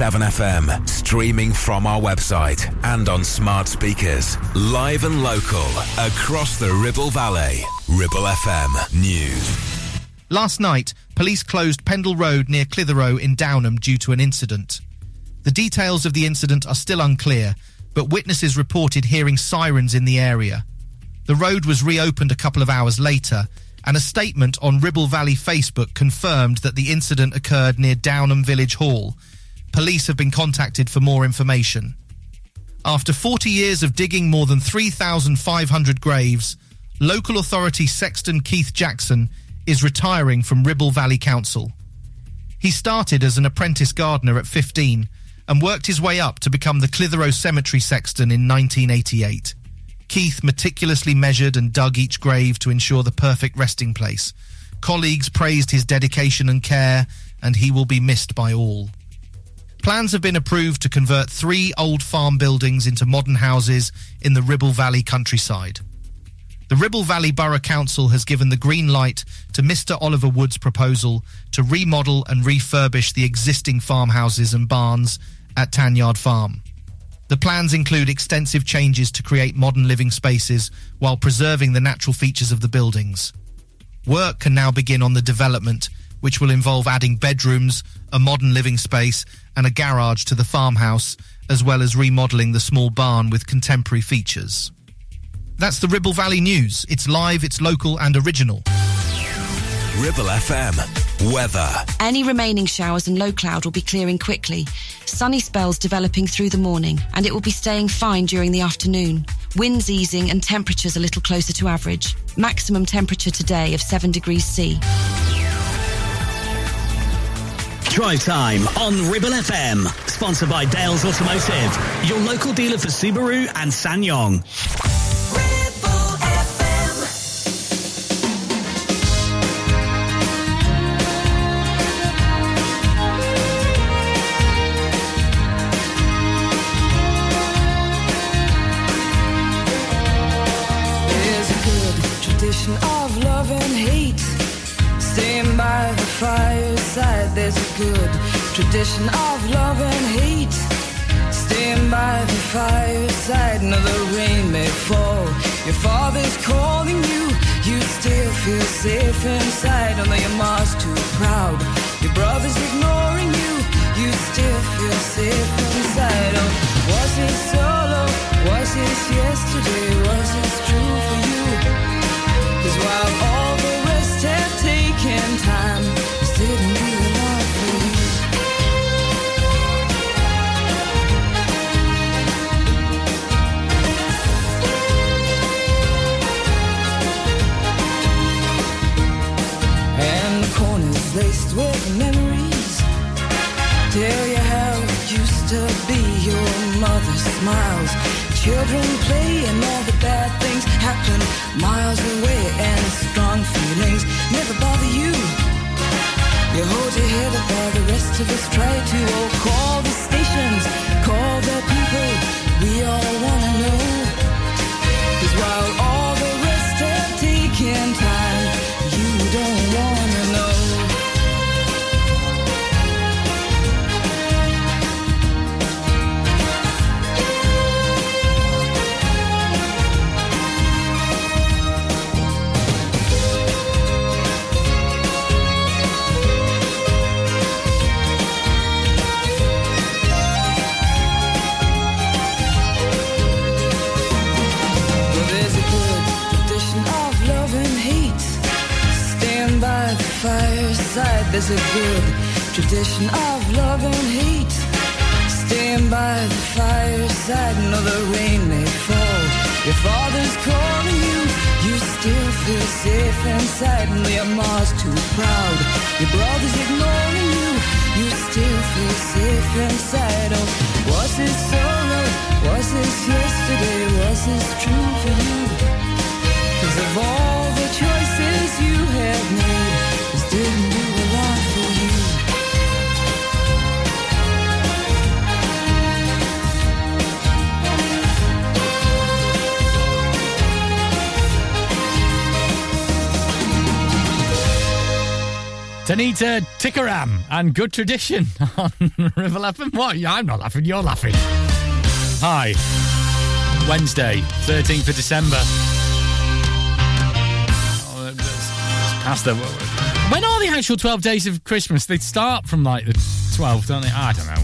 FM, streaming from our website and on smart speakers. Live and local, across the Ribble Valley. Ribble FM News. Last night, police closed Pendle Road near Clitheroe in Downham due to an incident. The details of the incident are still unclear, but witnesses reported hearing sirens in the area. The road was reopened a couple of hours later, and a statement on Ribble Valley Facebook confirmed that the incident occurred near Downham Village Hall. Police have been contacted for more information. After 40 years of digging more than 3,500 graves, local authority sexton Keith Jackson is retiring from Ribble Valley Council. He started as an apprentice gardener at 15 and worked his way up to become the Clitheroe Cemetery sexton in 1988. Keith meticulously measured and dug each grave to ensure the perfect resting place. Colleagues praised his dedication and care, and he will be missed by all. Plans have been approved to convert three old farm buildings into modern houses in the Ribble Valley countryside. The Ribble Valley Borough Council has given the green light to Mr. Oliver Wood's proposal to remodel and refurbish the existing farmhouses and barns at Tanyard Farm. The plans include extensive changes to create modern living spaces while preserving the natural features of the buildings. Work can now begin on the development, which will involve adding bedrooms, a modern living space, and a garage to the farmhouse, as well as remodelling the small barn with contemporary features. That's the Ribble Valley News. It's live, it's local, and original. Ribble FM. Weather. Any remaining showers and low cloud will be clearing quickly. Sunny spells developing through the morning, and it will be staying fine during the afternoon. Winds easing and temperatures a little closer to average. Maximum temperature today of 7 degrees C. Drive time on Ribble FM. Sponsored by Dales Automotive, your local dealer for Subaru and SsangYong. A good tradition of love and hate. Staying by the fireside, now the rain may fall. Your father's calling you, you still feel safe inside. Although your mom's too proud, your brother's ignoring you, you still feel safe inside. Oh, was it solo? Was it yesterday? Was it true for you? Cause while all Tell you how it used to be. Your mother smiles. Children play and all the bad things happen. Miles away and strong feelings Never bother you. You hold your head up while the rest of us try to Oh, call the stations Call the people We all wanna know. Cause while a good tradition of love and hate. Stand by the fireside. No, the rain may fall. Your father's calling you. You still feel safe inside. And your mom's too proud. Your brother's ignoring you. You still feel safe inside. Oh, was it Tanita Tikaram and Good Tradition on Ribble FM. What? I'm not laughing, you're laughing. Hi. Wednesday, 13th of December. Oh, it's- it's past the. When are the actual 12 days of Christmas? They start from like the 12th, don't they? I don't know.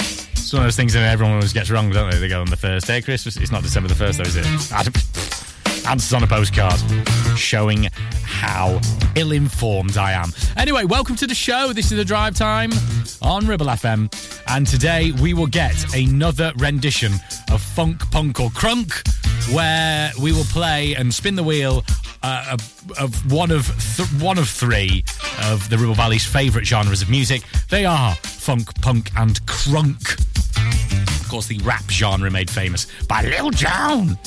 It's one of those things that everyone always gets wrong, don't they? They go on the first day of Christmas. It's not December the 1st, though, is it? Answers on a postcard showing how ill informed I am. Anyway, welcome to the show. This is the drive time on Ribble FM. And today we will get another rendition of Funk Punk or Crunk, where we will play and spin the wheel uh, of, one of th- one of three of the Ribble Valley's favourite genres of music. They are funk, punk, and crunk. Of course, the rap genre made famous by Lil Jon.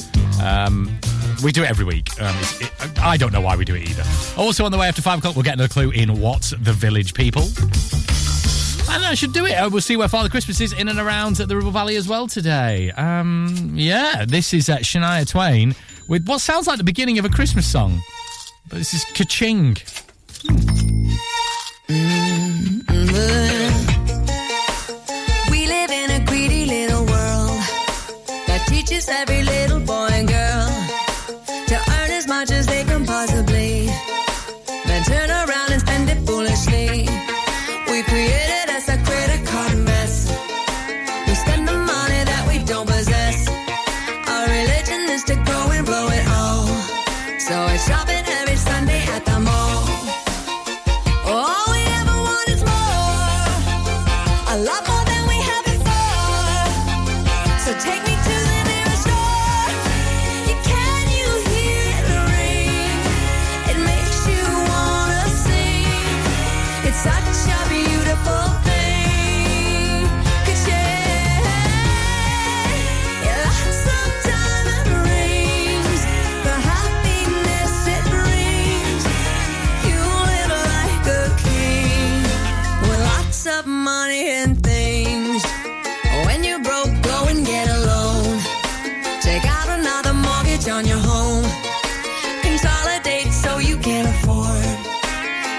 Um, we do it every week. Um, it, I don't know why we do it either. Also, on the way after five o'clock, we'll get another clue in What's the Village People. And I should do it. Uh, We'll see where Father Christmas is in and around at the Ribble Valley as well today. Um, yeah, this is uh, Shania Twain with what sounds like the beginning of a Christmas song. But this is Ka-Ching. We live in a greedy little world that teaches every little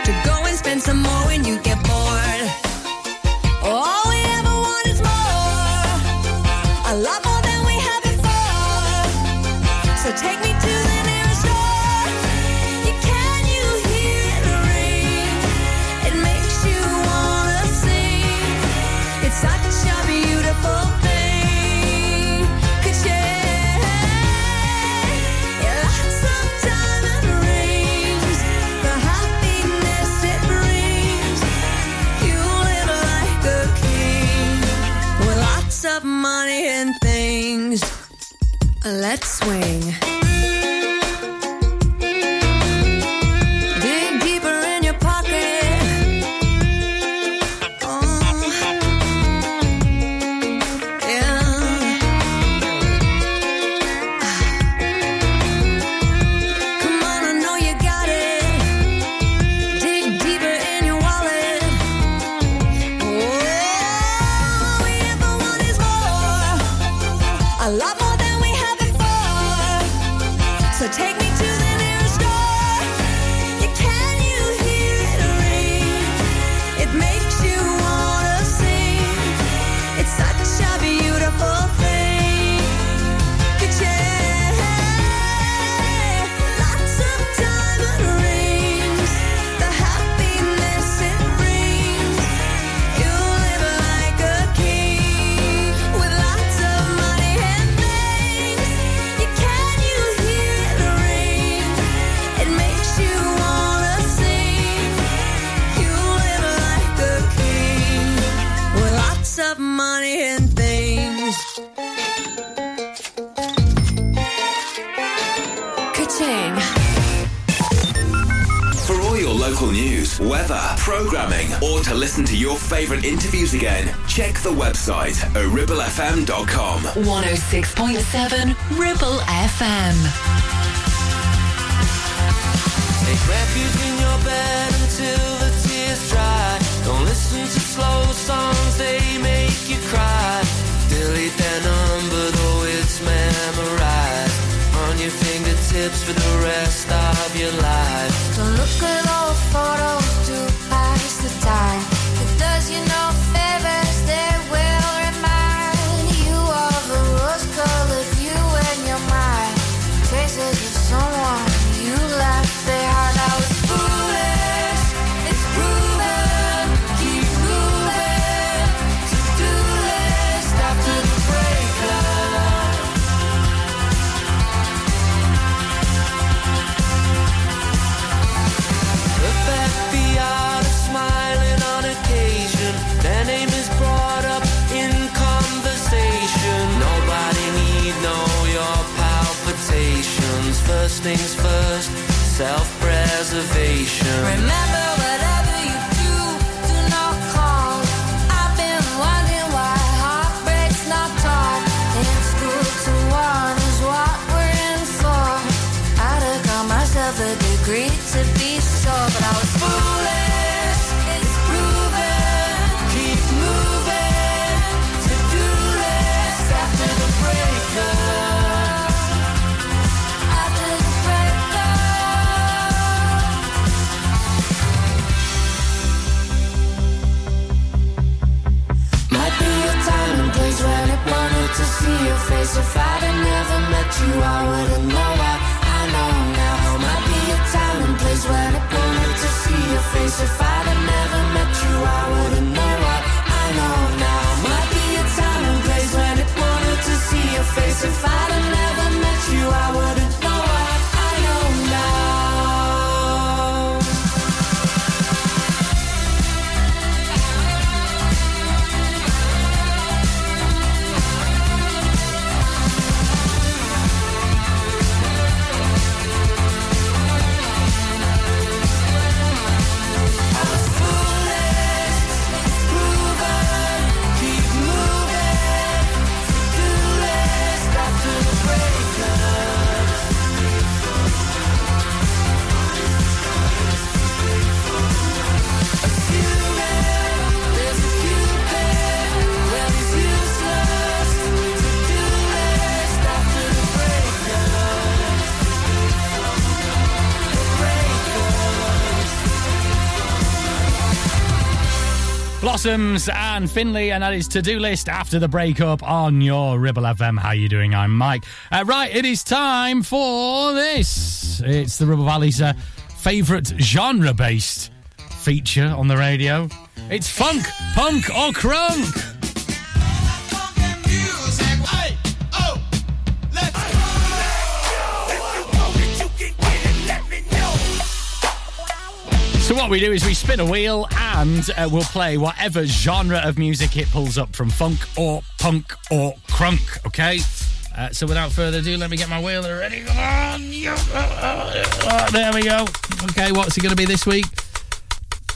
to go and spend some more Let's swing. ribblefm.com. 106.7 Ribble FM. Blossoms and Finley, and that is to do list after the breakup on your Ribble FM. How you doing? I'm Mike. Uh, right, it is time for this. It's the Ribble Valley's uh, favourite genre-based feature on the radio. It's funk, punk, or crunk. What we do is we spin a wheel and uh, we'll play whatever genre of music it pulls up from funk or punk or crunk. Okay. Uh, so without further ado, let me get my wheel ready. Come on. Uh, there we go. Okay, what's it going to be this week?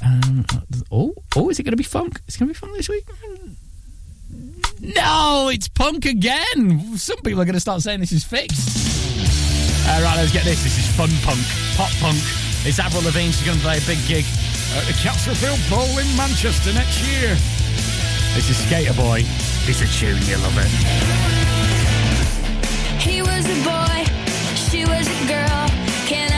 Um, oh, oh, is it going to be funk? It's going to be funk this week. No, it's punk again. Some people are going to start saying this is fixed. Uh, right, let's get this. This is fun punk, pop punk. It's Avril Lavigne. She's going to play a big gig at the Castlefield Bowl in Manchester next year. This is Skater Boy. It's a tune, you love it. He was a boy, she was a girl. Can I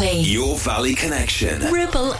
valley. Your Valley Connection. Ribble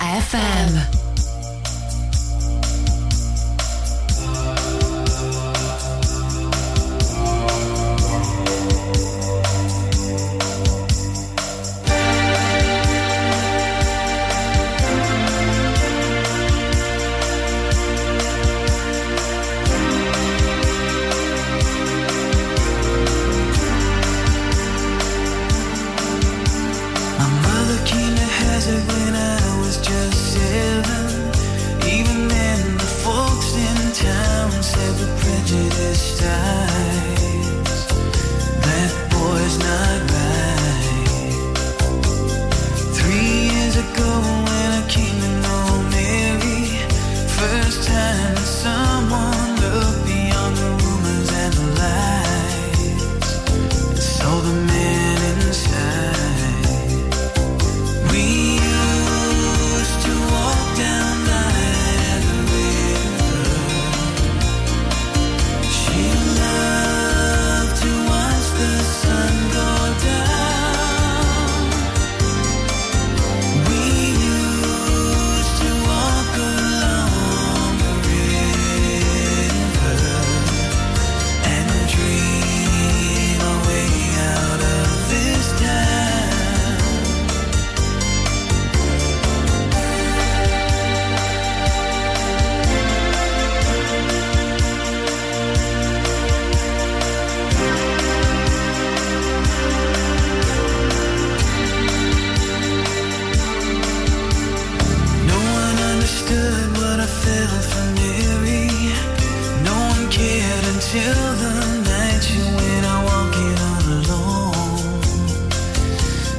until the night she went walking all alone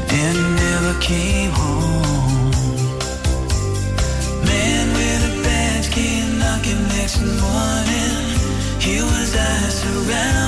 and never came home. Man with a badge came knocking next morning. Here was I surrounded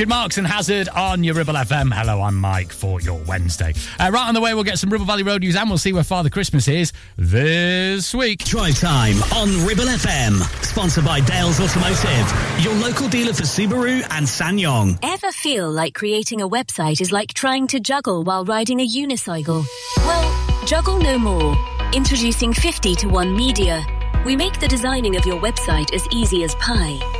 Richard Marx and Hazard on your Ribble FM. Hello, I'm Mike for your Wednesday. Uh, right on the way, we'll get some Ribble Valley Road news and we'll see where Father Christmas is this week. Drive time on Ribble FM. Sponsored by Dales Automotive, your local dealer for Subaru and SsangYong. Ever feel like creating a website is like trying to juggle while riding a unicycle? Well, juggle no more. Introducing 50 to 1 Media. We make the designing of your website as easy as pie.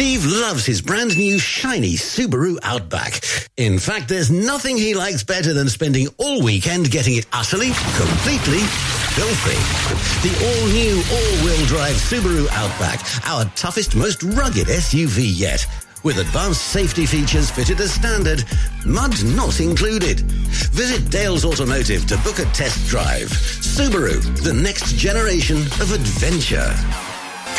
Steve loves his brand new shiny Subaru Outback. In fact, there's nothing he likes better than spending all weekend getting it utterly, completely filthy. The all-new all-wheel drive Subaru Outback, our toughest, most rugged SUV yet. With advanced safety features fitted as standard, mud not included. Visit Dales Automotive to book a test drive. Subaru, the next generation of adventure.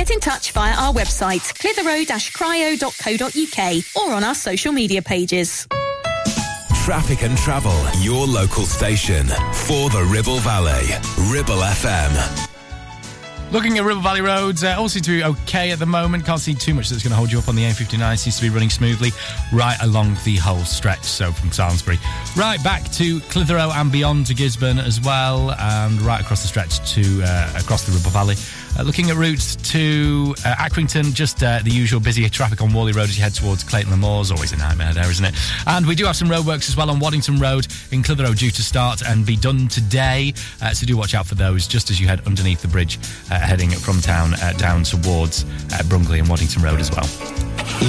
Get in touch via our website, clitheroe-cryo.co.uk or on our social media pages. Traffic and travel, your local station for the Ribble Valley. Ribble FM. Looking at Ribble Valley roads, uh, all seem to be okay at the moment. Can't see too much that's going to hold you up on the A59. Seems to be running smoothly right along the whole stretch. So from Salisbury, right back to Clitheroe and beyond to Gisburn as well, and right across the stretch to uh, across the Ribble Valley. Uh, looking at routes to uh, Accrington, just uh, the usual busy traffic on Whalley Road as you head towards Clayton Le Moors. Always a nightmare there, isn't it? And we do have some roadworks as well on Waddington Road in Clitheroe due to start and be done today. Uh, so do watch out for those just as you head underneath the bridge, uh, heading from town uh, down towards Brungerley and Waddington Road as well.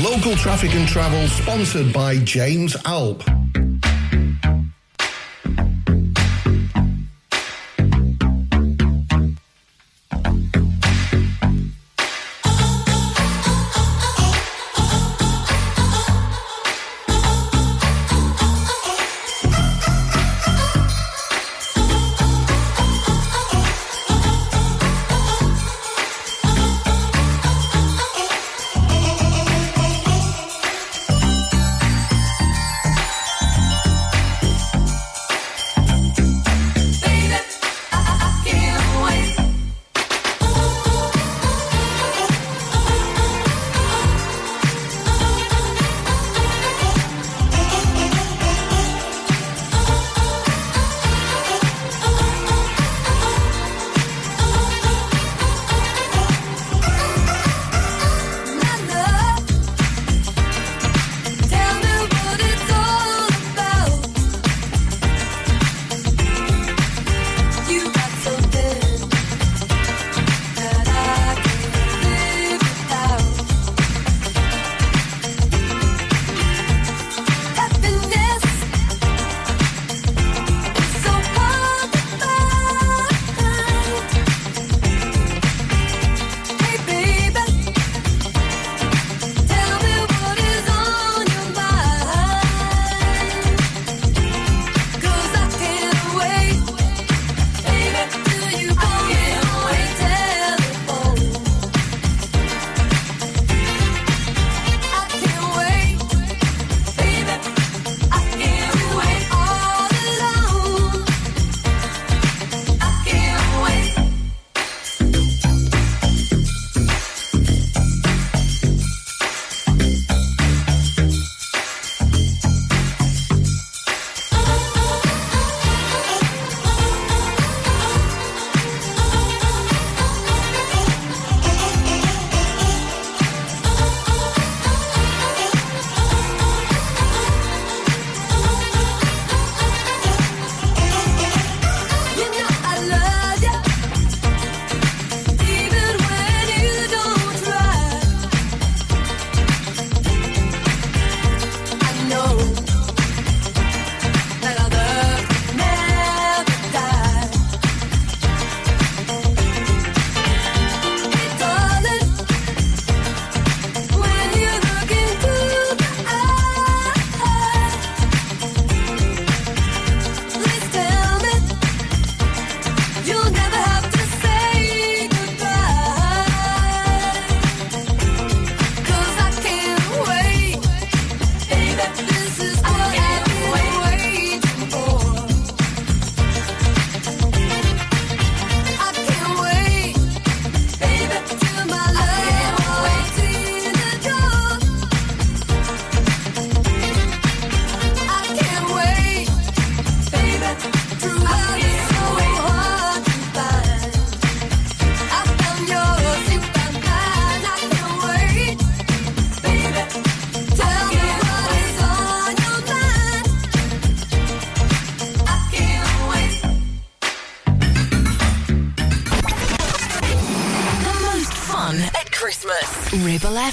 Local traffic and travel sponsored by James Alp.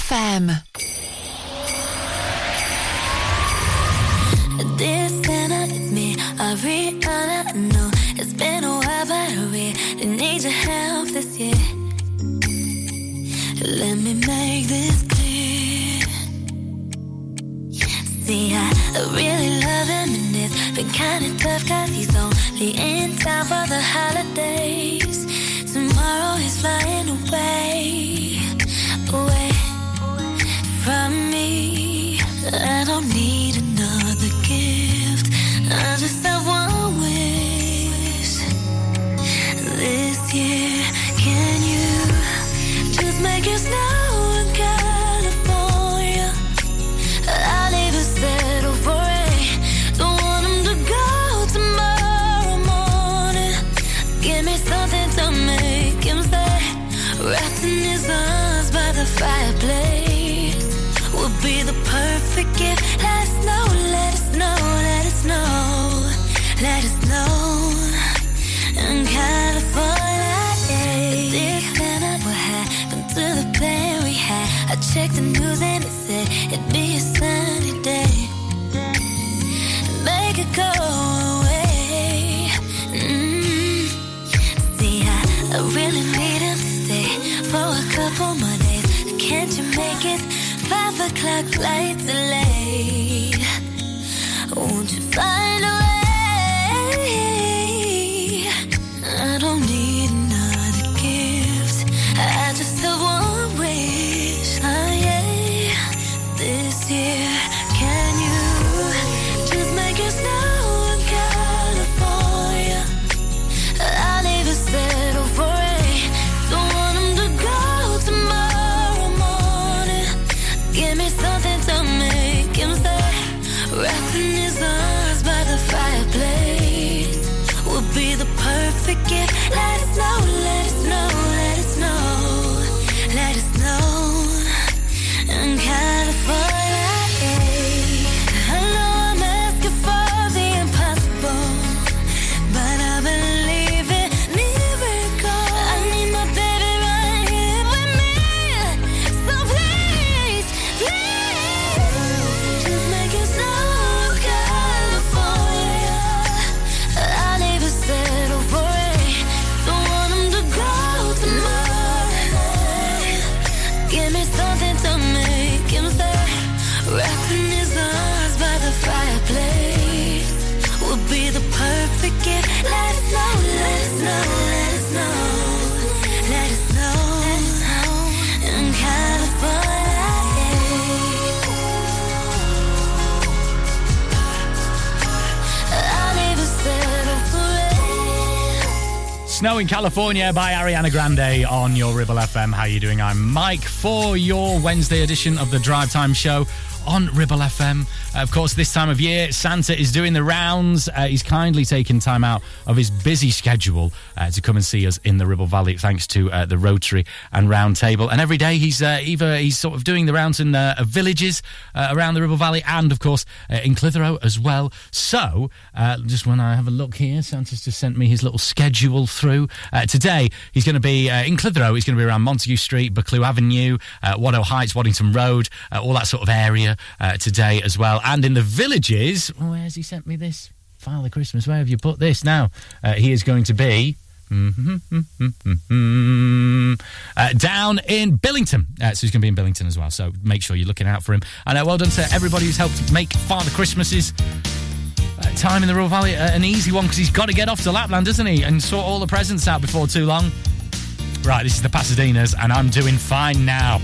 FM. Really need him to stay for a couple more days. Can't you make it five o'clock flight delayed? Won't you find a way? Snow in California by Ariana Grande on your Ribble FM. How you doing? I'm Mike for your Wednesday edition of the Drive Time Show on Ribble FM. Of course, this time of year, Santa is doing the rounds. Uh, he's kindly taken time out of his busy schedule uh, to come and see us in the Ribble Valley, thanks to uh, the Rotary and Round Table. And every day he's uh, either he's sort of doing the rounds in uh, villages uh, around the Ribble Valley, and of course in Clitheroe as well. So, just when I have a look here, Santa's just sent me his little schedule through. Today he's going to be in Clitheroe. He's going to be around Montague Street, Buccleuch Avenue, Waddow Heights, Waddington Road, all that sort of area today as well. And in the villages, where's he sent me this? Father Christmas, where have you put this now? Uh, he is going to be. Uh, down in Billington. Uh, so he's going to be in Billington as well. So make sure you're looking out for him. And uh, well done to everybody who's helped make Father Christmases uh, time in the Rural Valley uh, an easy one because he's got to get off to Lapland, doesn't he? And sort all the presents out before too long. Right, this is the Pasadenas, and I'm doing fine now.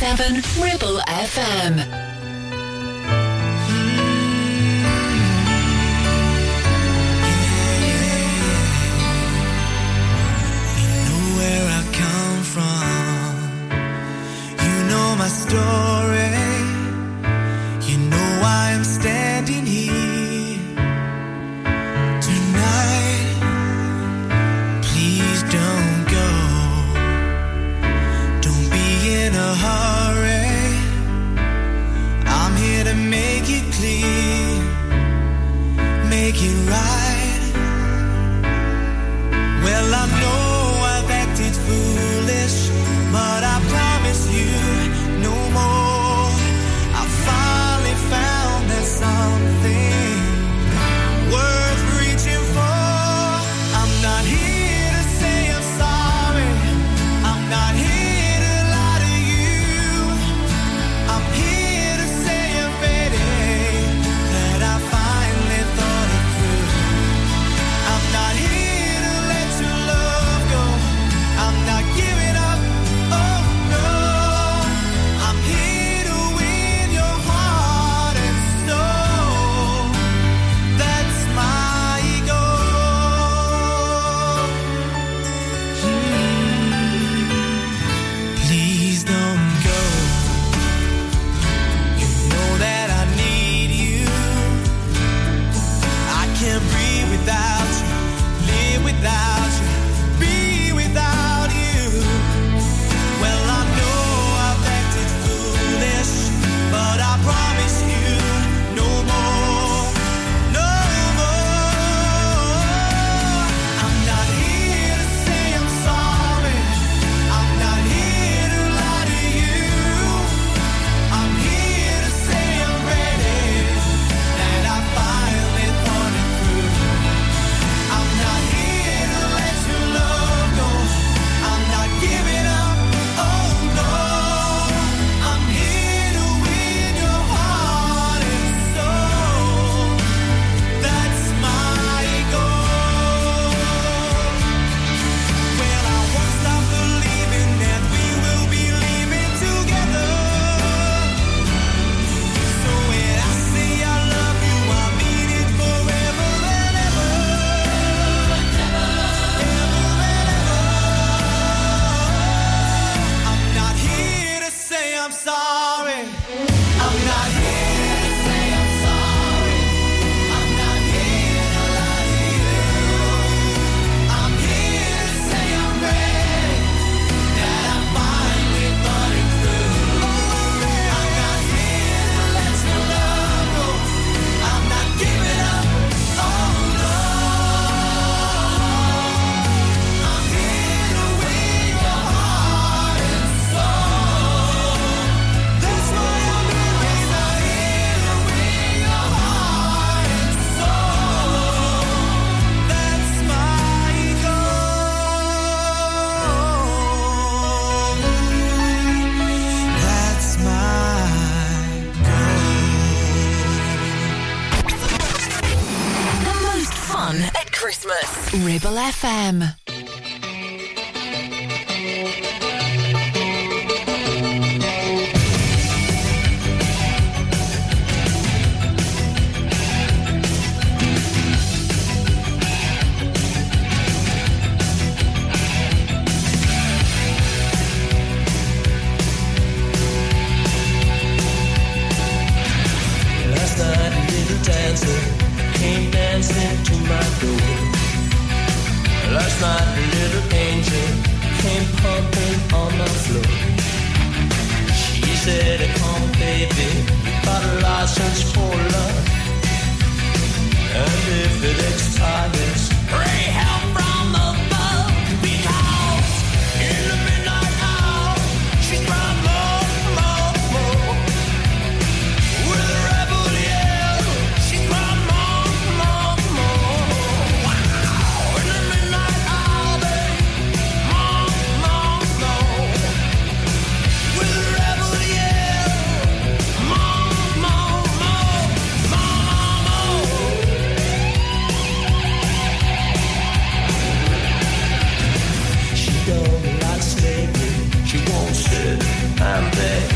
106.7 Ribble FM. I'm back.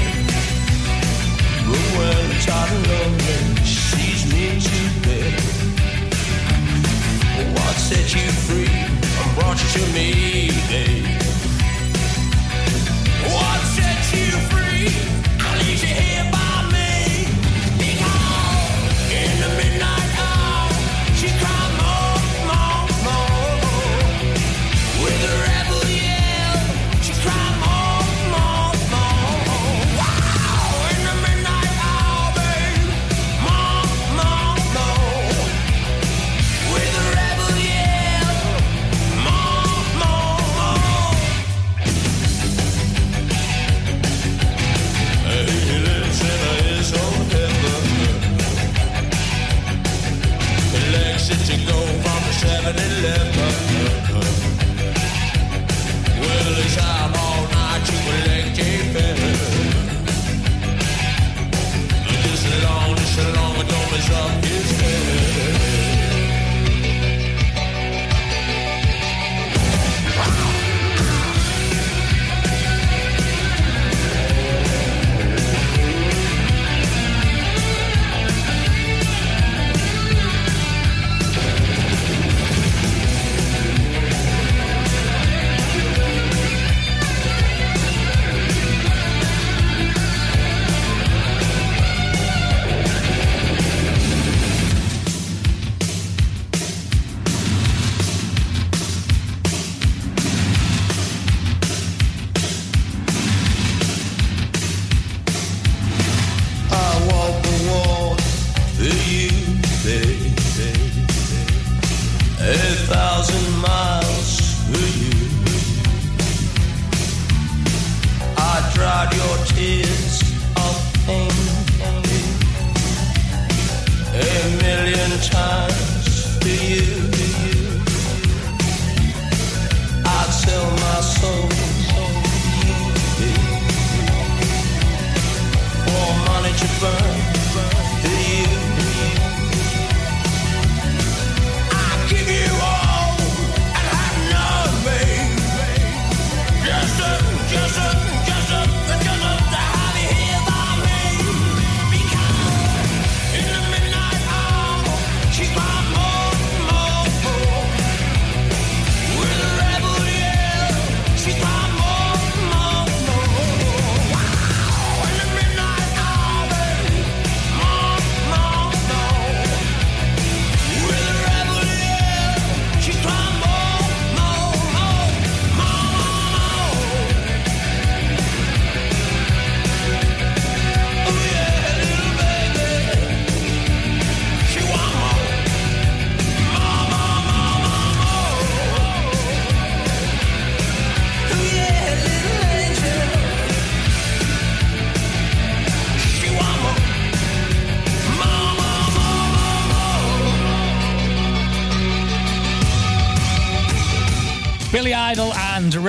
The world is hot and lonely, she's near to bed. What set you free and brought you to me, babe? What set you free?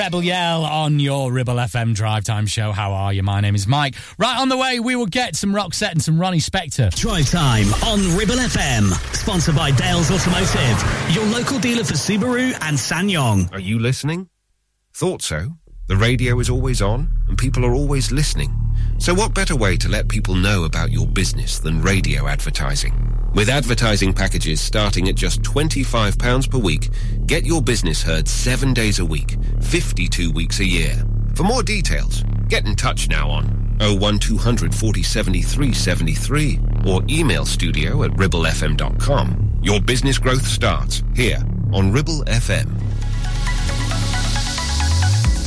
Rebel Yell on your Ribble FM Drive Time show. How are you? My name is Mike. Right on the way, we will get some Roxette and some Ronnie Spector. Drive Time on Ribble FM. Sponsored by Dales Automotive, your local dealer for Subaru and SsangYong. Are you listening? Thought so. The radio is always on, and people are always listening. So, what better way to let people know about your business than radio advertising? With advertising packages starting at just £25 per week, get your business heard seven days a week, 52 weeks a year. For more details, get in touch now on 01200 40 73 73 or email studio at ribblefm.com. Your business growth starts here on Ribble FM.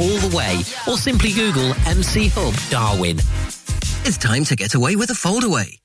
all the way, or simply Google MC Hub Darwen. It's time to get away with a foldaway.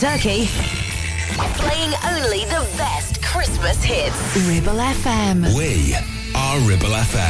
Turkey. Playing only the best Christmas hits. Ribble FM. We are Ribble FM.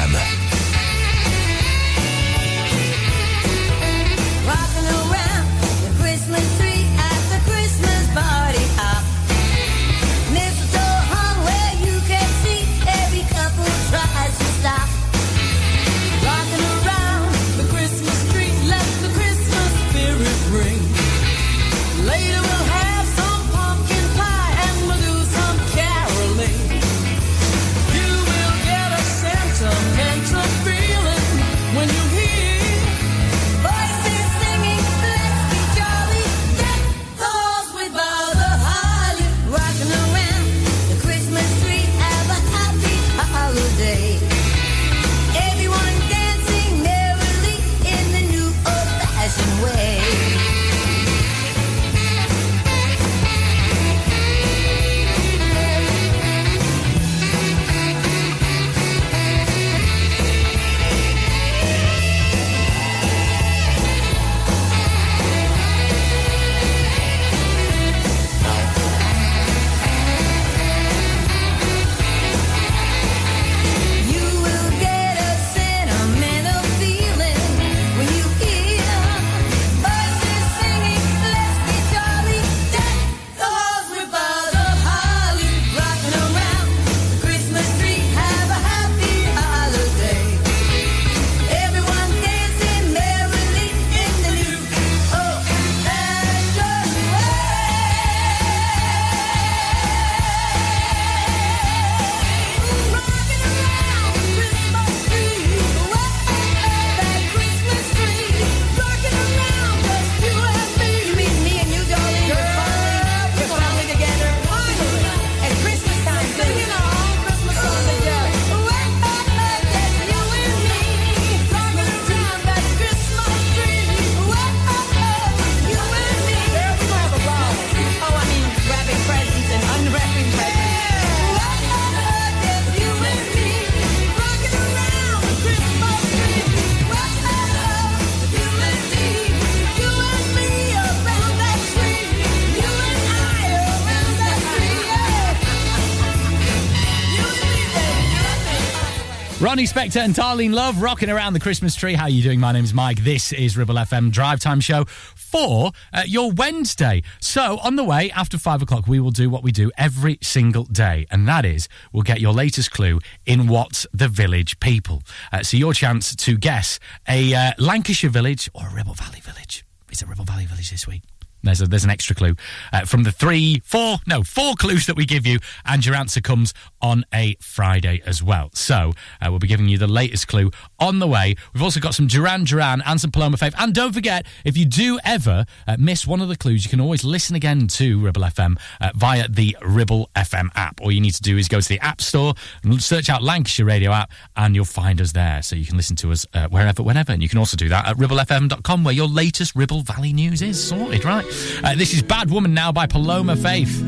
Ronnie Spector and Darlene Love rocking around the Christmas tree. How are you doing? My name's Mike. This is Ribble FM Drive Time Show for uh, your Wednesday. So, on the way after five o'clock, we will do what we do every single day, and that is we'll get your latest clue in What's the Village People. Uh, so, your chance to guess a uh, Lancashire village or a Ribble Valley village. It's a Ribble Valley village this week. There's, a, there's an extra clue uh, from the three, four, no, four clues that we give you, and your answer comes on a Friday as well. So uh, we'll be giving you the latest clue on the way. We've also got some Duran Duran and some Paloma Faith. And don't forget, if you do ever uh, miss one of the clues, you can always listen again to Ribble FM uh, via the Ribble FM app. All you need to do is go to the App Store and search out Lancashire Radio app, and you'll find us there. So you can listen to us uh, wherever, whenever. And you can also do that at ribblefm.com, where your latest Ribble Valley news is sorted, right? Uh, this is Bad Woman now by Paloma Faith.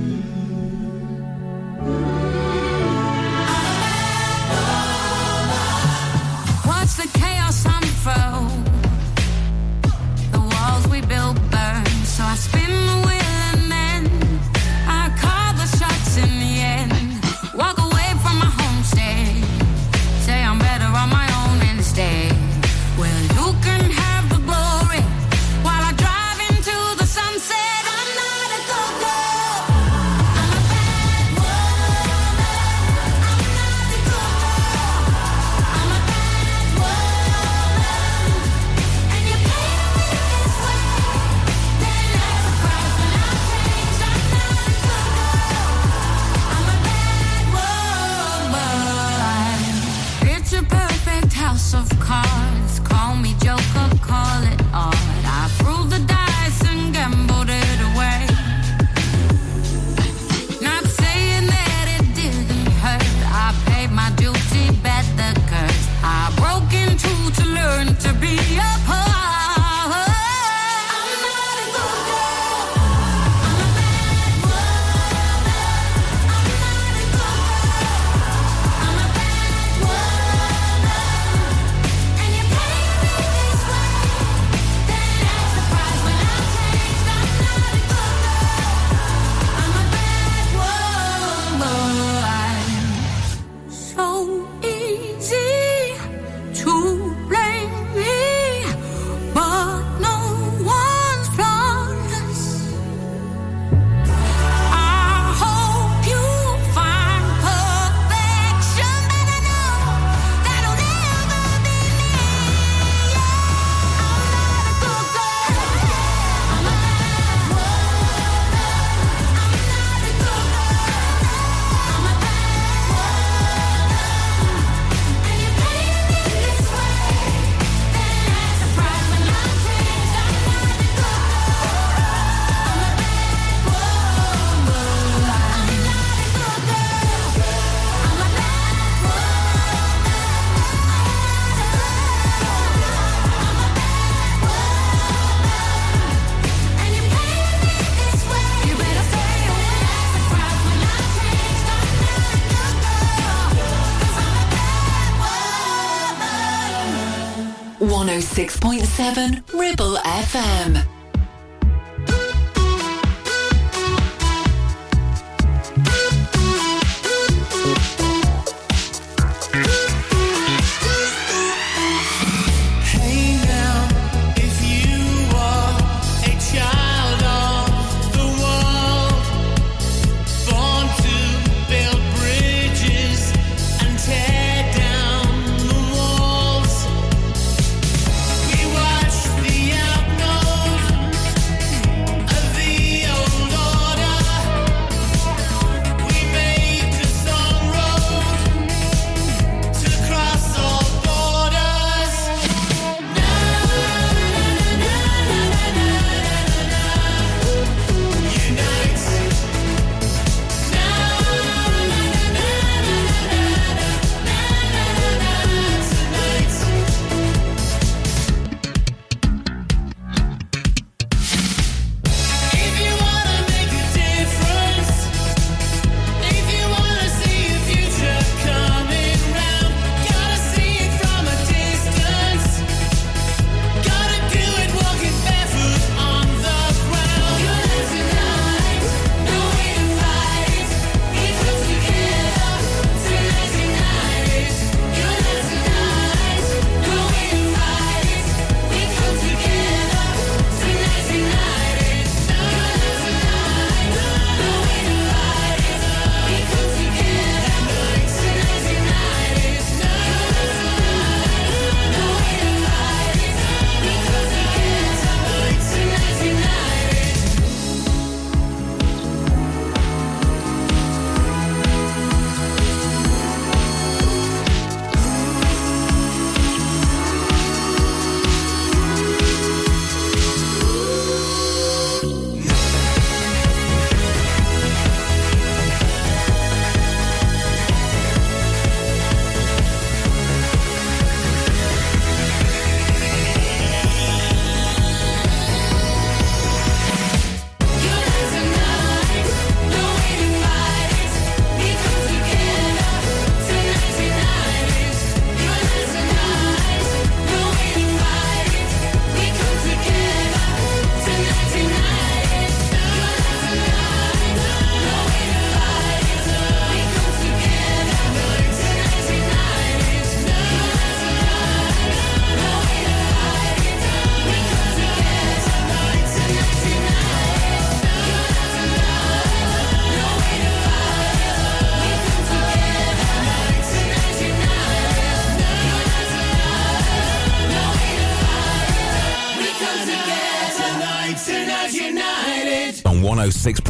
The chaos. The walls we burn, so I spin of cars.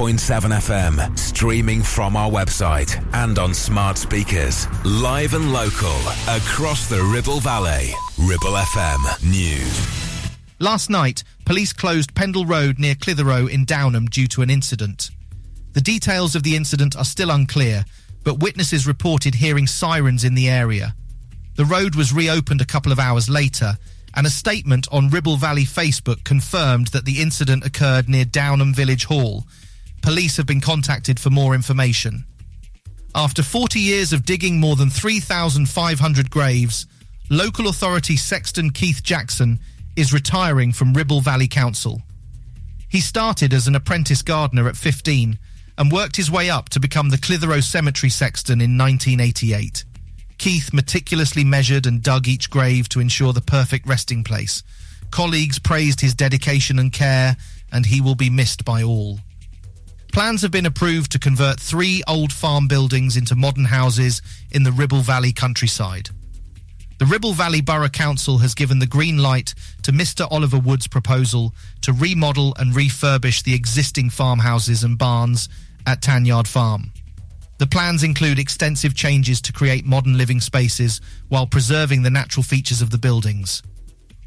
106.7 FM, streaming from our website and on smart speakers. Live and local, across the Ribble Valley. Ribble FM News. Last night, police closed Pendle Road near Clitheroe in Downham due to an incident. The details of the incident are still unclear, but witnesses reported hearing sirens in the area. The road was reopened a couple of hours later, and a statement on Ribble Valley Facebook confirmed that the incident occurred near Downham Village Hall. Police have been contacted for more information. After 40 years of digging more than 3,500 graves, local authority Sexton Keith Jackson is retiring from Ribble Valley Council. He started as an apprentice gardener at 15 and worked his way up to become the Clitheroe Cemetery sexton in 1988. Keith meticulously measured and dug each grave to ensure the perfect resting place. Colleagues praised his dedication and care, and he will be missed by all. Plans have been approved to convert three old farm buildings into modern houses in the Ribble Valley countryside. The Ribble Valley Borough Council has given the green light to Mr. Oliver Wood's proposal to remodel and refurbish the existing farmhouses and barns at Tanyard Farm. The plans include extensive changes to create modern living spaces while preserving the natural features of the buildings.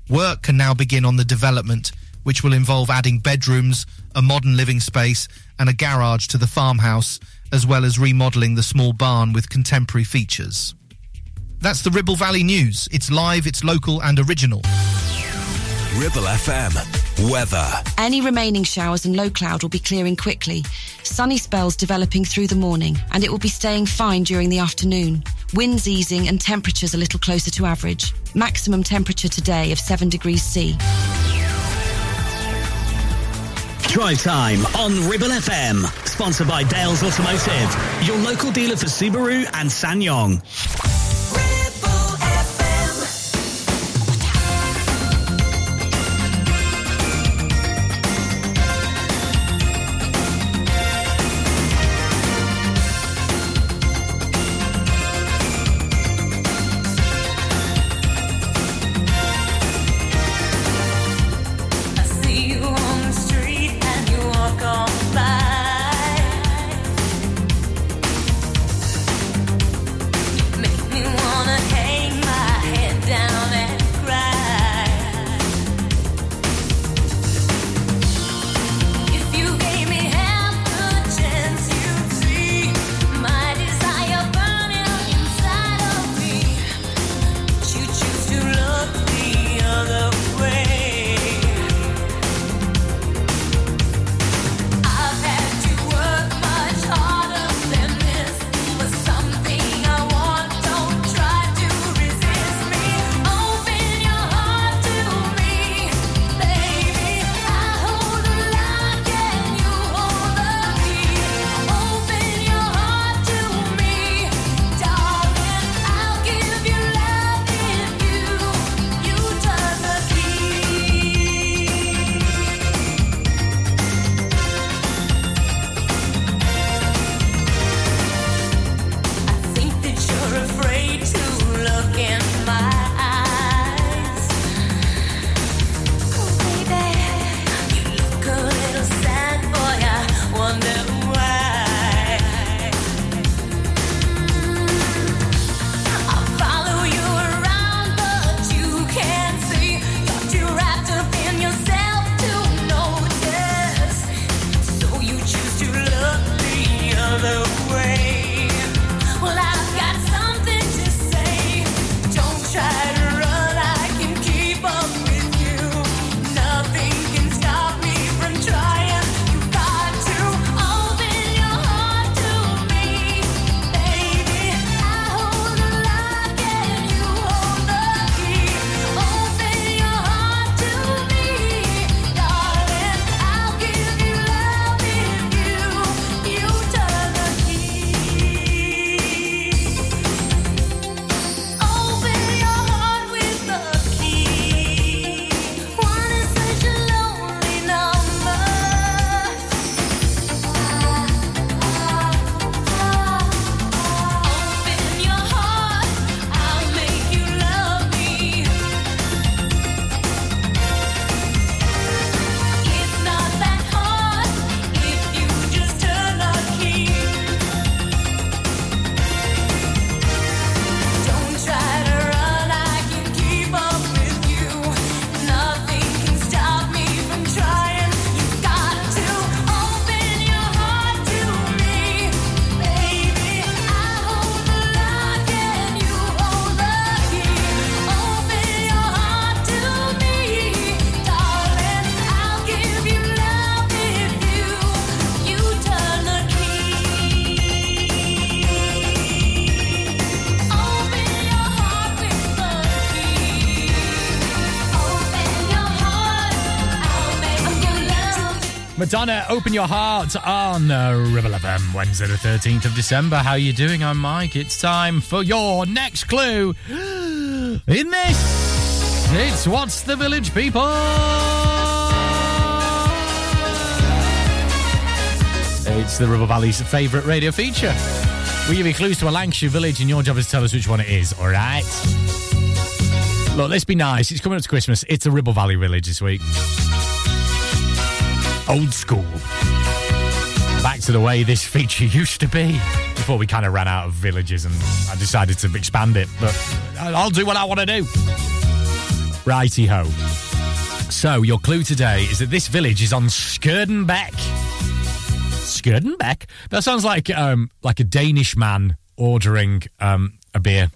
Work can now begin on the development, which will involve adding bedrooms, a modern living space, and a garage to the farmhouse, as well as remodelling the small barn with contemporary features. That's the Ribble Valley News. It's live, it's local, and original. Ribble FM. Weather. Any remaining showers and low cloud will be clearing quickly. Sunny spells developing through the morning, and it will be staying fine during the afternoon. Winds easing and temperatures a little closer to average. Maximum temperature today of 7 degrees C. Drive time on Ribble FM. Sponsored by Dales Automotive, your local dealer for Subaru and SsangYong. Madonna, open your heart on uh, Ribble FM, Wednesday the 13th of December. How you doing? I'm Mike. It's time for your next clue. In this, it's What's the Village People? It's the Ribble Valley's favourite radio feature. We give you clues to a Lancashire village, and your job is to tell us which one it is, all right? Look, let's be nice. It's coming up to Christmas. It's the Ribble Valley Village this week. Old school. Back to the way this feature used to be before we kind of ran out of villages and I decided to expand it. But I'll do what I want to do. Righty ho. So, your clue today is that this village is on Skirdenbeck. Skirdenbeck? That sounds like um, like a Danish man ordering um, a beer.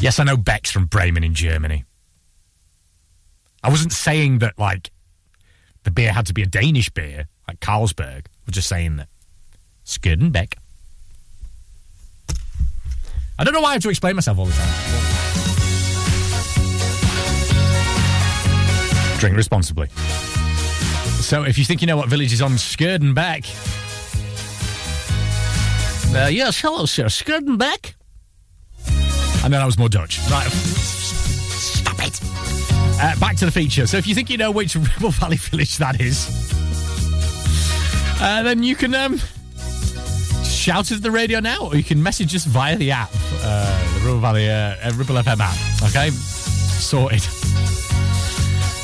Yes, I know Beck's from Bremen in Germany. I wasn't saying that, like, the beer had to be a Danish beer, like Carlsberg. We're just saying that. Skirdenbeck. I don't know why I have to explain myself all the time. Drink responsibly. So if you think you know what village is on Skirdenbeck, uh, yes, hello, sir, Skirdenbeck. And then I was more Dutch. Right. Stop it. Uh, back to the feature. So if you think you know which Ribble Valley village that is, uh, then you can um, shout at the radio now, or you can message us via the app, uh, the Ribble Valley uh, Ribble FM app. Okay, sorted.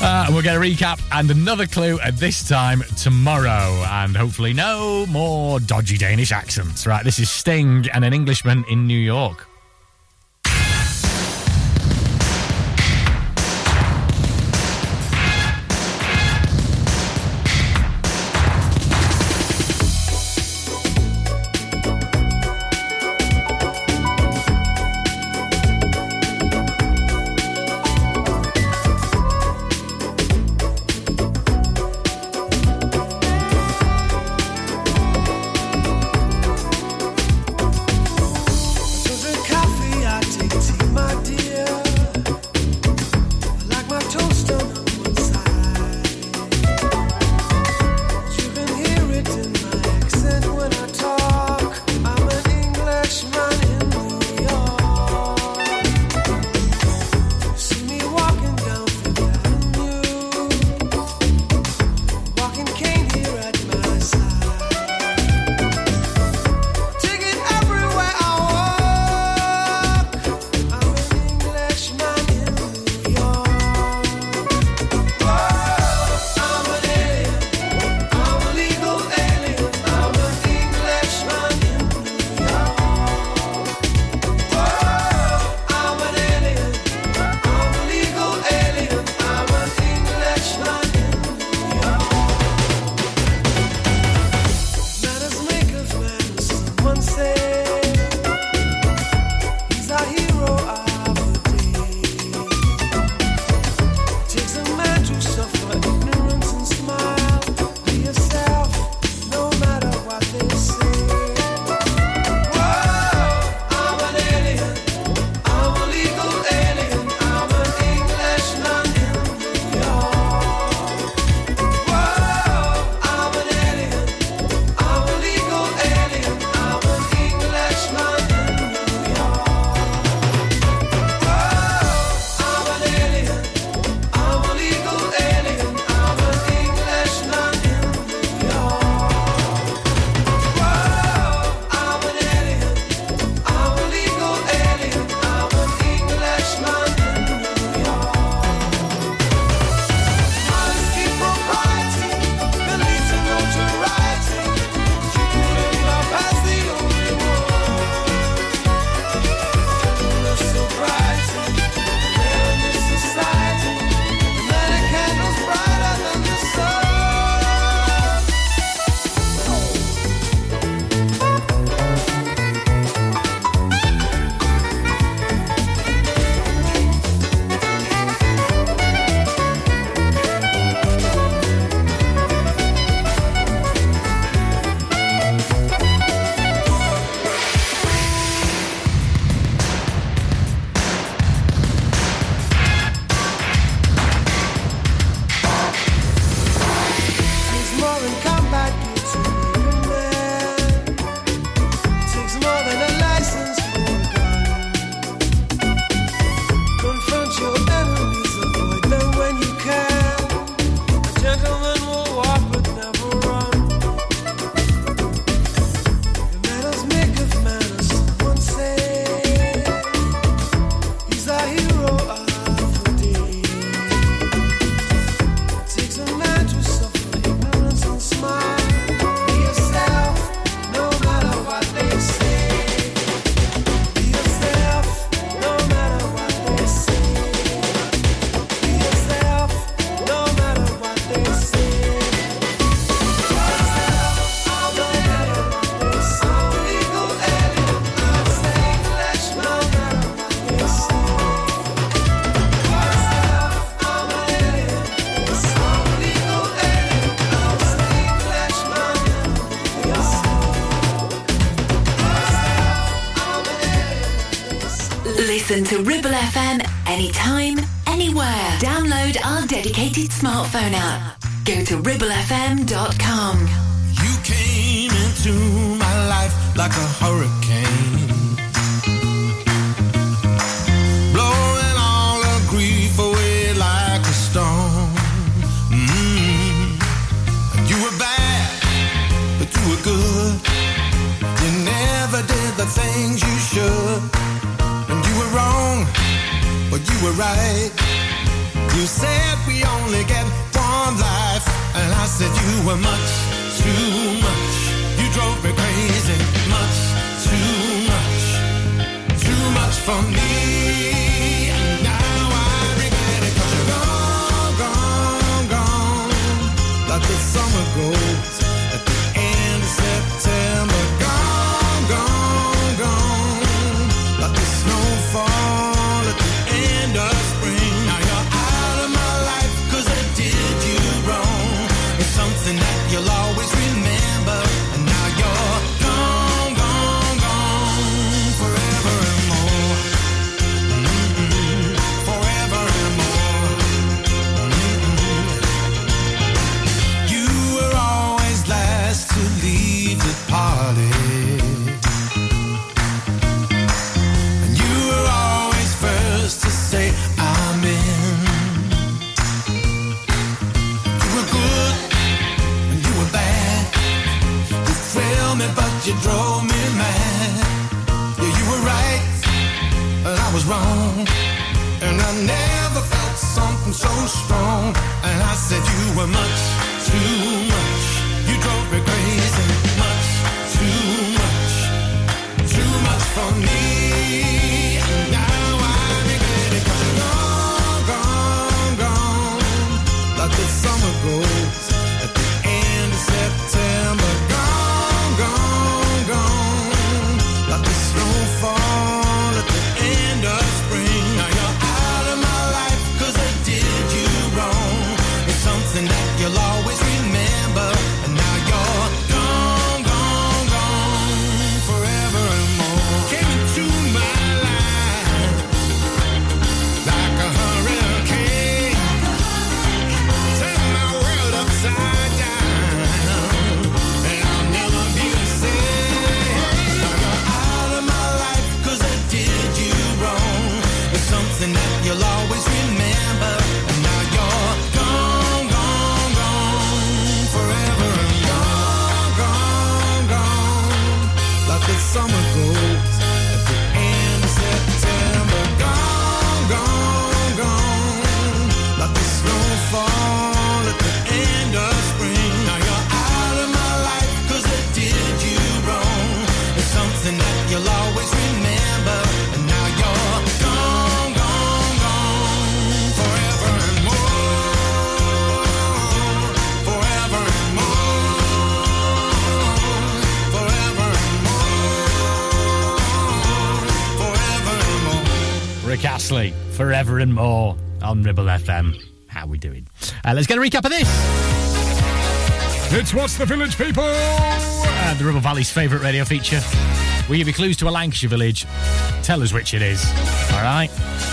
Uh, we'll get a recap and another clue at this time tomorrow, and hopefully no more dodgy Danish accents. Right, this is Sting and an Englishman in New York. App. Go to ribblefm.com. You came into my life like a hurricane. Much And More on Ribble FM. How we doing? Uh, let's get a recap of this. It's What's the Village People? Uh, the Ribble Valley's favourite radio feature. We give you clues to a Lancashire village. Tell us which it is. All right?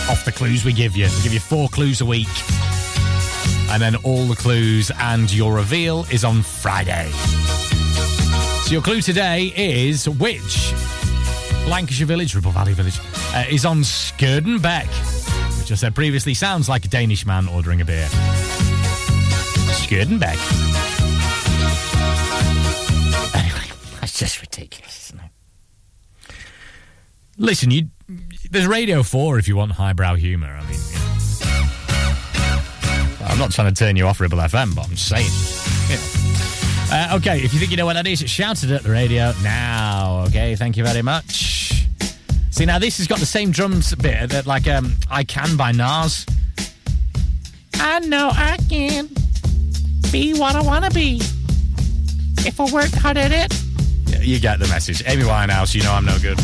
Off the clues we give you. We give you four clues a week. And then all the clues and your reveal is on Friday. So your clue today is which Lancashire village, Ribble Valley village, uh, is on Skirden Beck, which I said previously sounds like a Danish man ordering a beer. Skirden Beck. Anyway, that's just ridiculous, isn't it? Listen, you there's Radio 4 if you want highbrow humour. I mean, you know. I'm not trying to turn you off Ribble FM, but I'm saying. Uh, okay, if you think you know what that is, shout it at the radio now. Okay, thank you very much. See, now this has got the same drums bit that, like, um, I Can by Nas. I know I can be what I want to be if I work hard at it. Yeah, you get the message. Amy Winehouse, you know I'm no good.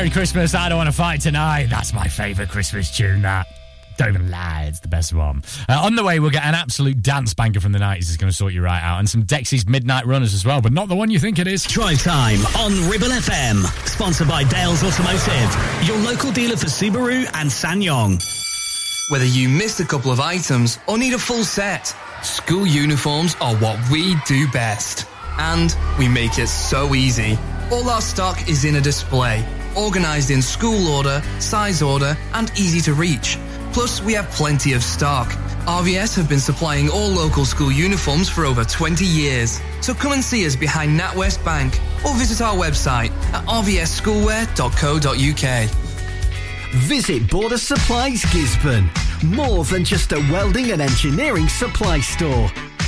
Merry Christmas. I don't want to fight tonight. That's my favourite Christmas tune, that. Don't even lie, it's the best one. Uh, on the way, we'll get an absolute dance banker from the 90s that's going to sort you right out, and some Dexy's Midnight Runners as well, but not the one you think it is. Drive time on Ribble FM. Sponsored by Dales Automotive, your local dealer for Subaru and SsangYong. Whether you missed a couple of items or need a full set, school uniforms are what we do best. And we make it so easy. All our stock is in a display, organized in school order, size order, and easy to reach. Plus, we have plenty of stock. RVS have been supplying all local school uniforms for over 20 years. So come and see us behind NatWest Bank or visit our website at rvsschoolwear.co.uk. Visit Border Supplies Gisburn. More than just a welding and engineering supply store.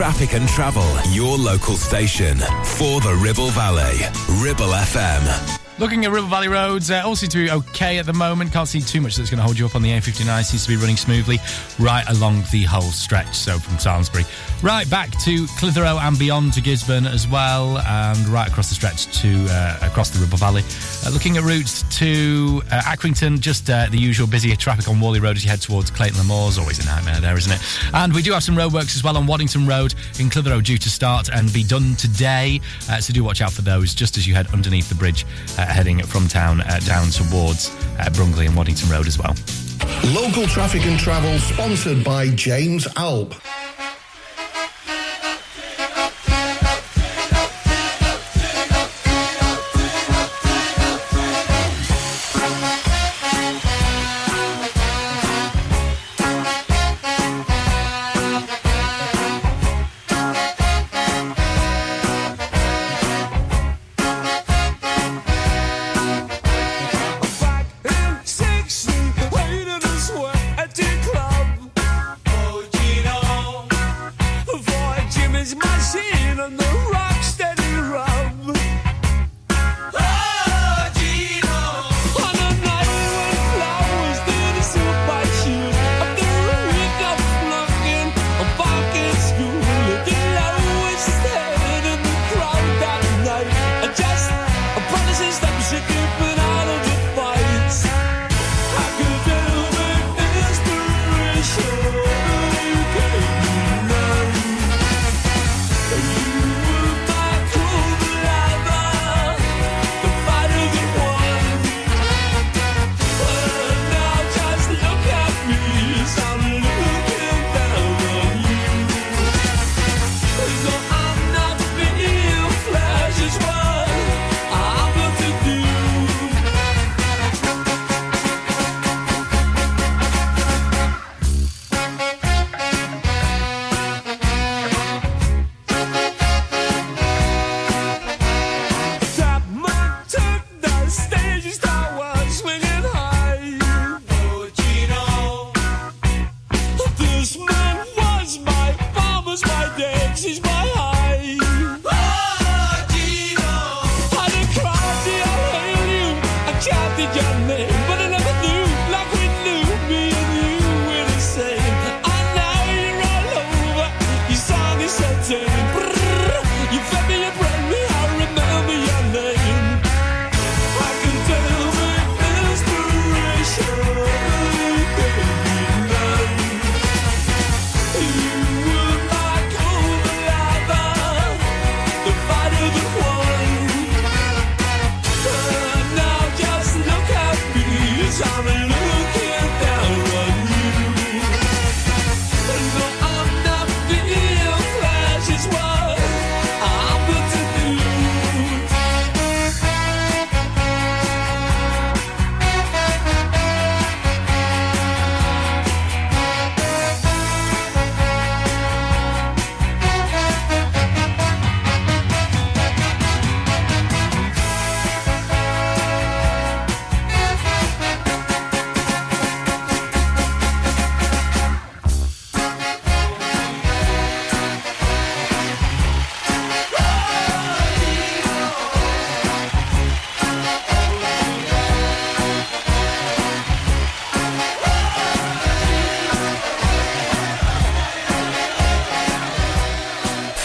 Traffic and travel, your local station for the Ribble Valley. Ribble FM. Looking at Ribble Valley roads, uh, all seem to be okay at the moment. Can't see too much that's going to hold you up on the A59. Seems to be running smoothly right along the whole stretch. So from Salesbury, right back to Clitheroe and beyond to Gisburn as well, and right across the stretch to uh, across the Ribble Valley. Uh, looking at routes to uh, Accrington, just uh, the usual busy traffic on Whalley Road as you head towards Clayton Le Moors. Always a nightmare there, isn't it? And we do have some roadworks as well on Waddington Road in Clitheroe due to start and be done today. Uh, so do watch out for those just as you head underneath the bridge, uh, heading from town uh, down towards uh, Brungerley and Waddington Road as well. Local traffic and travel sponsored by James Alp.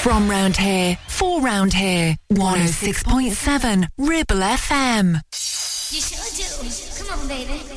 From round here, for round here, 106.7 Ribble FM. You sure do. Come on, baby.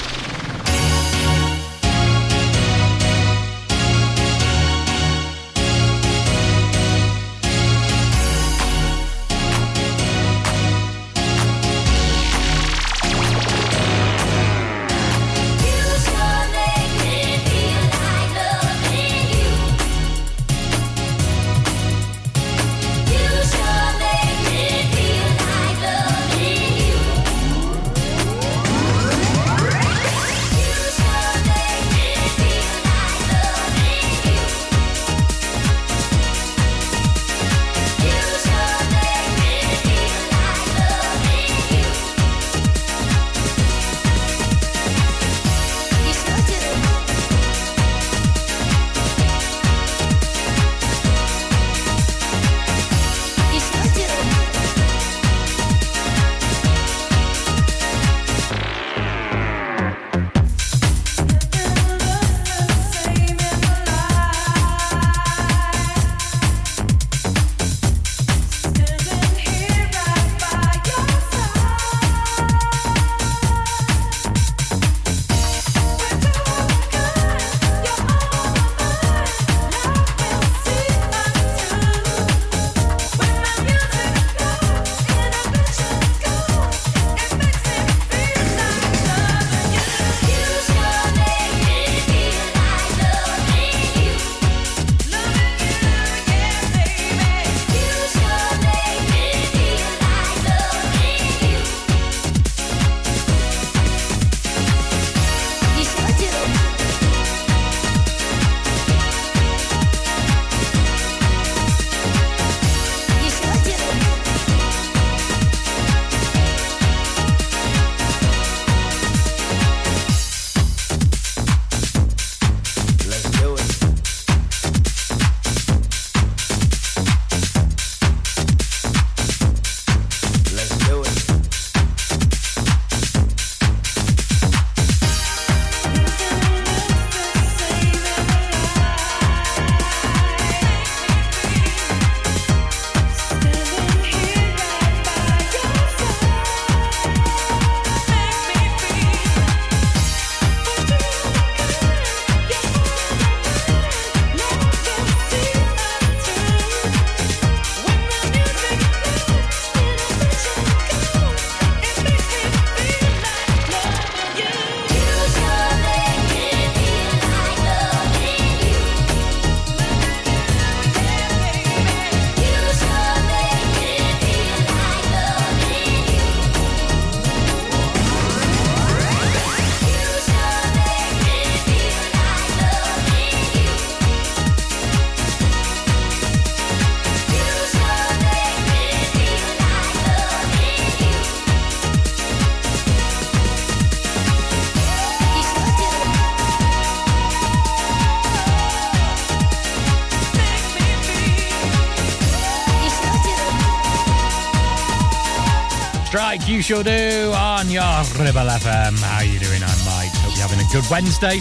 Sure do on your Ribble FM. How you doing? I'm Mike. Hope you're having a good Wednesday.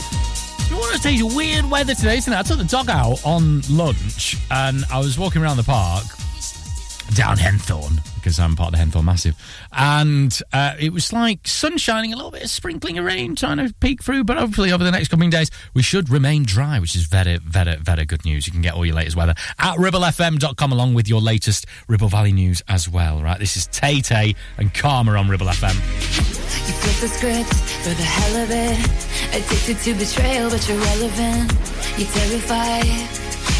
You want to say weird weather today, isn't it? I took the dog out on lunch and I was walking around the park down Henthorn because I'm part of the Henthorn Massive, and uh, it was like sun shining, a little bit of sprinkling of rain trying to peek through. But hopefully, over the next coming days, we should remain dry, which is very, very, very good news. You can get all your latest weather at ribblefm.com along with your latest Ribble Valley news as well. Right, this is Tay Tay and Karma on Ribble FM. You flip the script for the hell of it. Addicted to betrayal, but you're relevant. You're terrified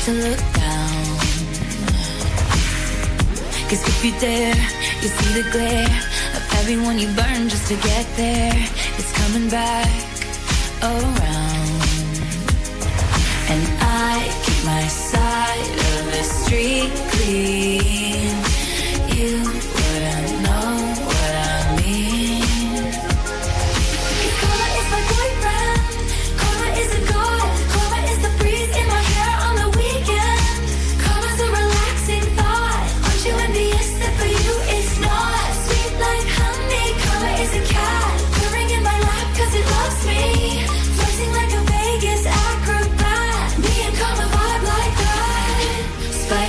to look down. Cause if you dare, you see the glare of everyone you burn just to get there. It's coming back around. And I keep my side of the street clean. You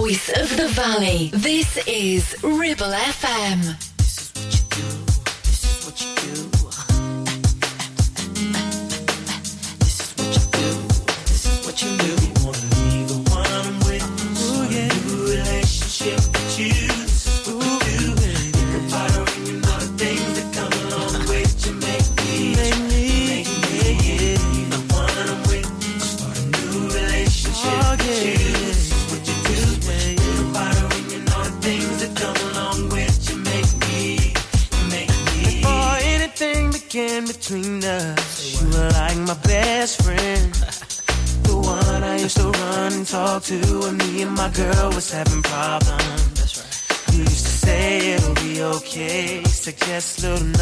Voice of the valley. This is Ribble FM. What you do, Suggest little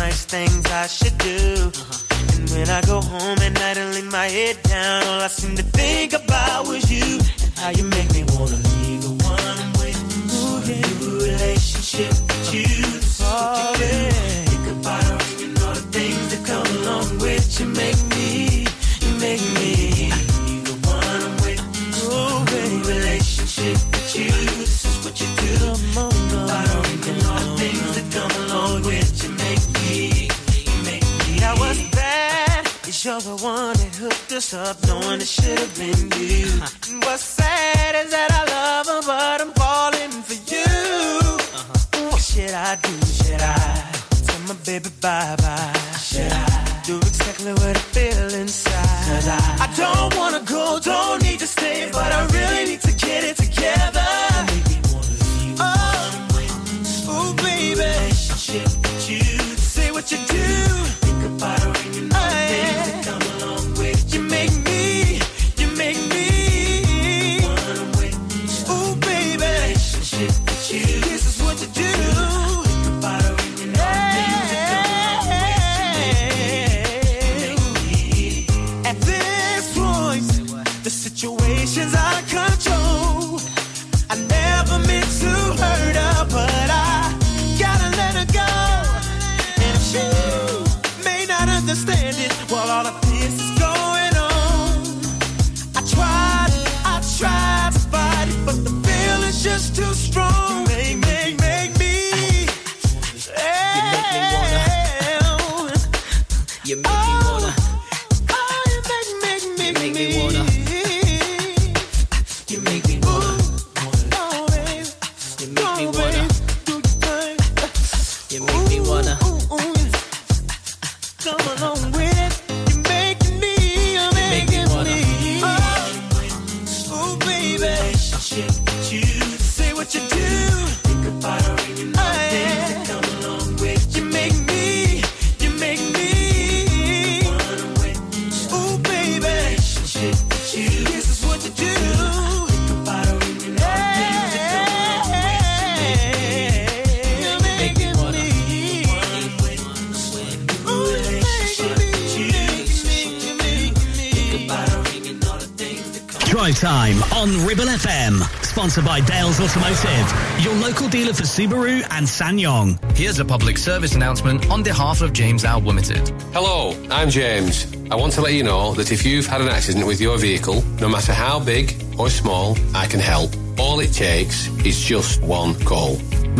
dealer for Subaru and SsangYong. Here's a public service announcement on behalf of James Alb Limited. Hello, I'm James. I want to let you know that if you've had an accident with your vehicle, no matter how big or small, I can help. All it takes is just one call.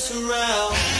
Mess around,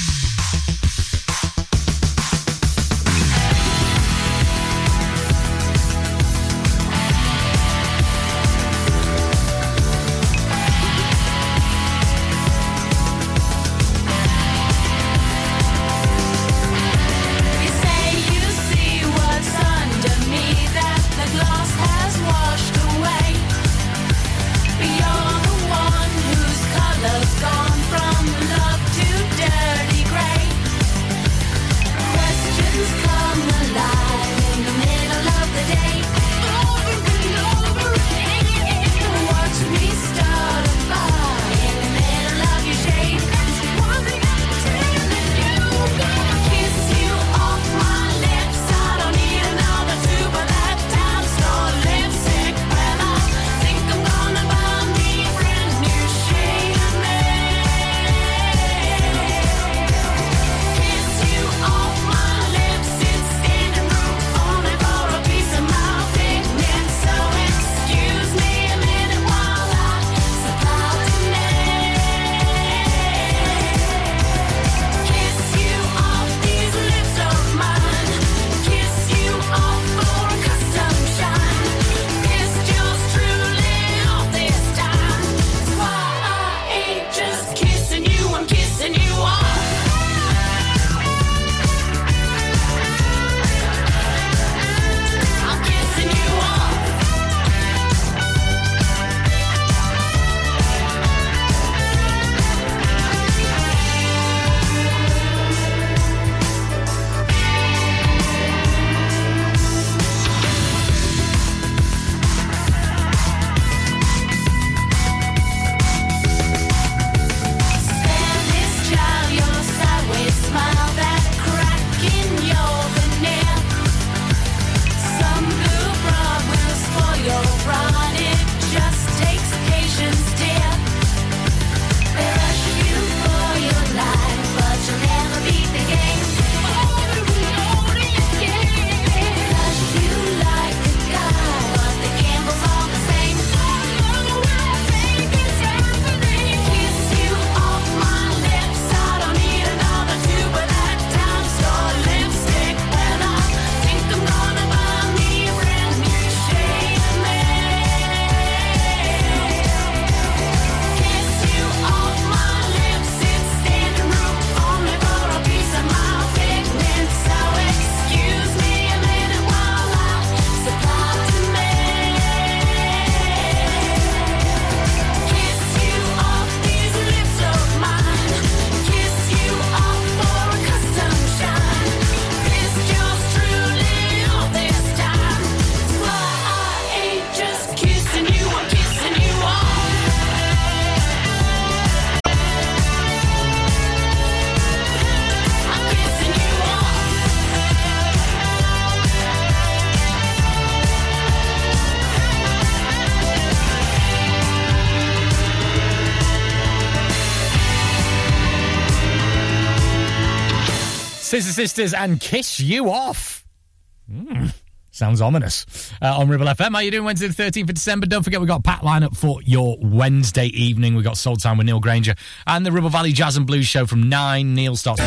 Sisters and Kiss You Off. Mm, sounds ominous. Uh, on Ribble FM. How are you doing Wednesday the 13th of December? Don't forget we've got Pat line up for your Wednesday evening. We've got Soul Time with Neil Granger and the Ribble Valley Jazz and Blues show from 9. Neil starts.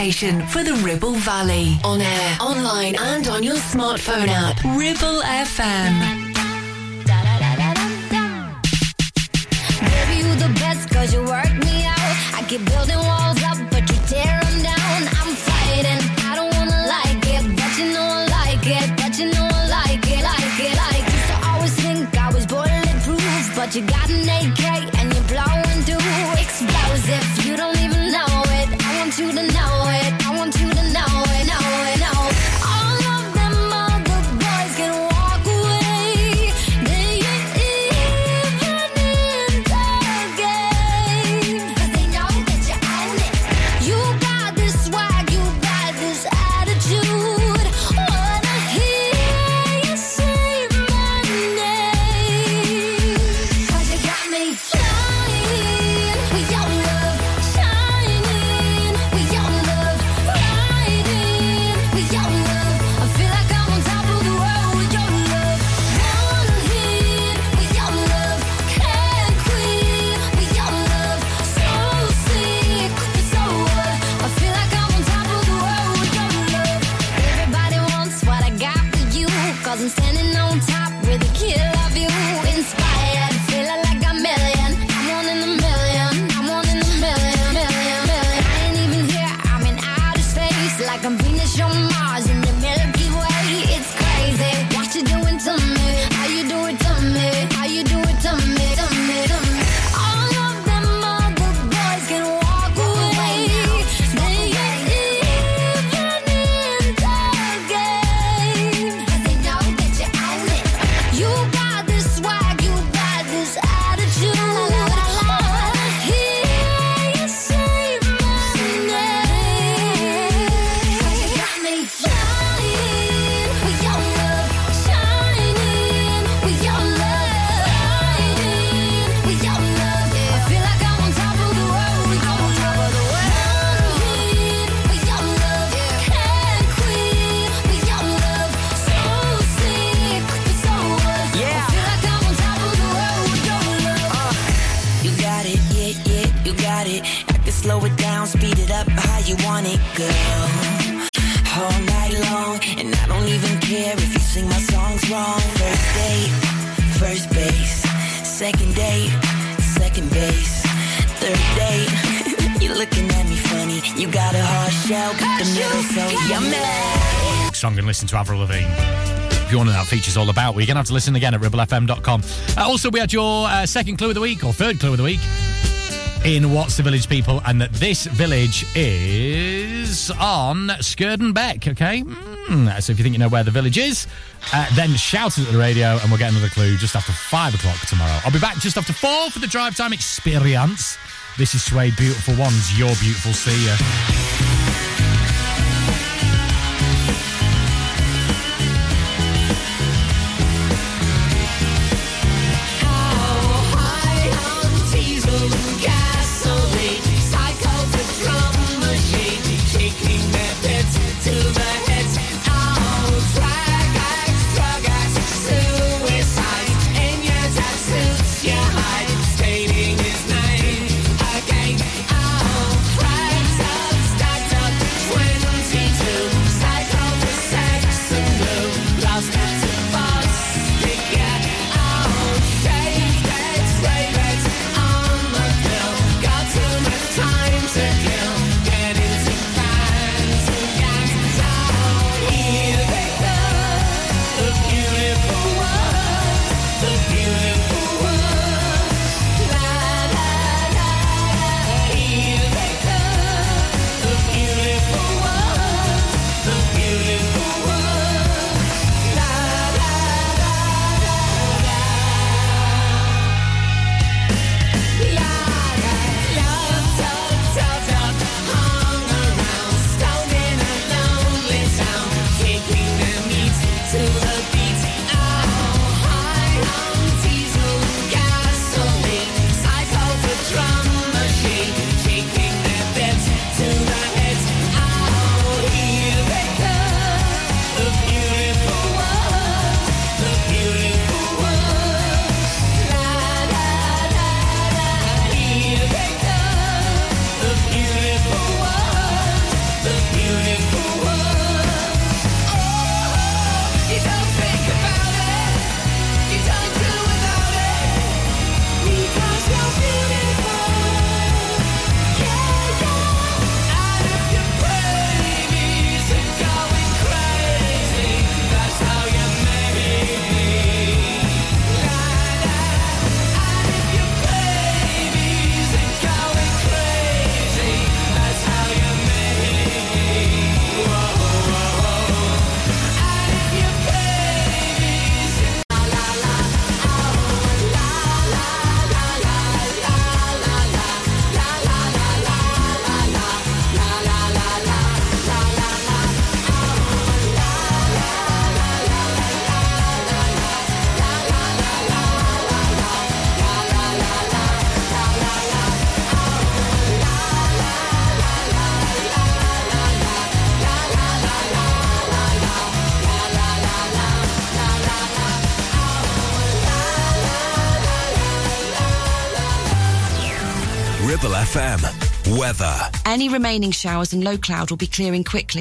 Station for the Ribble Valley. On air, online, and on your smartphone app. Ribble FM. Give you the best cause you work me out. I keep building walls up, but you tear them down. I'm fighting, I don't wanna like it, but you know I like it, but you know I like it, like it, like it. So I always think I was bulletproof, but you got an AK wrong. First date, first base. Second date, second base. Third date, you're looking at me funny. You got a hard shell, but the middle so yummy. song and listen to Avril Lavigne. If you want to know what that feature's all about, well, you're going to have to listen again at ribblefm.com. Uh, also, we had your uh, second clue of the week, or third clue of the week, in What's the Village People, and that this village is on Skirden Beck, okay? Mm, so if you think you know where the village is, uh, then shout it at the radio, and we'll get another clue just after five o'clock tomorrow. I'll be back just after four for the drive time experience. This is Suede Beautiful Ones, You're Beautiful, see ya. Any remaining showers and low cloud will be clearing quickly.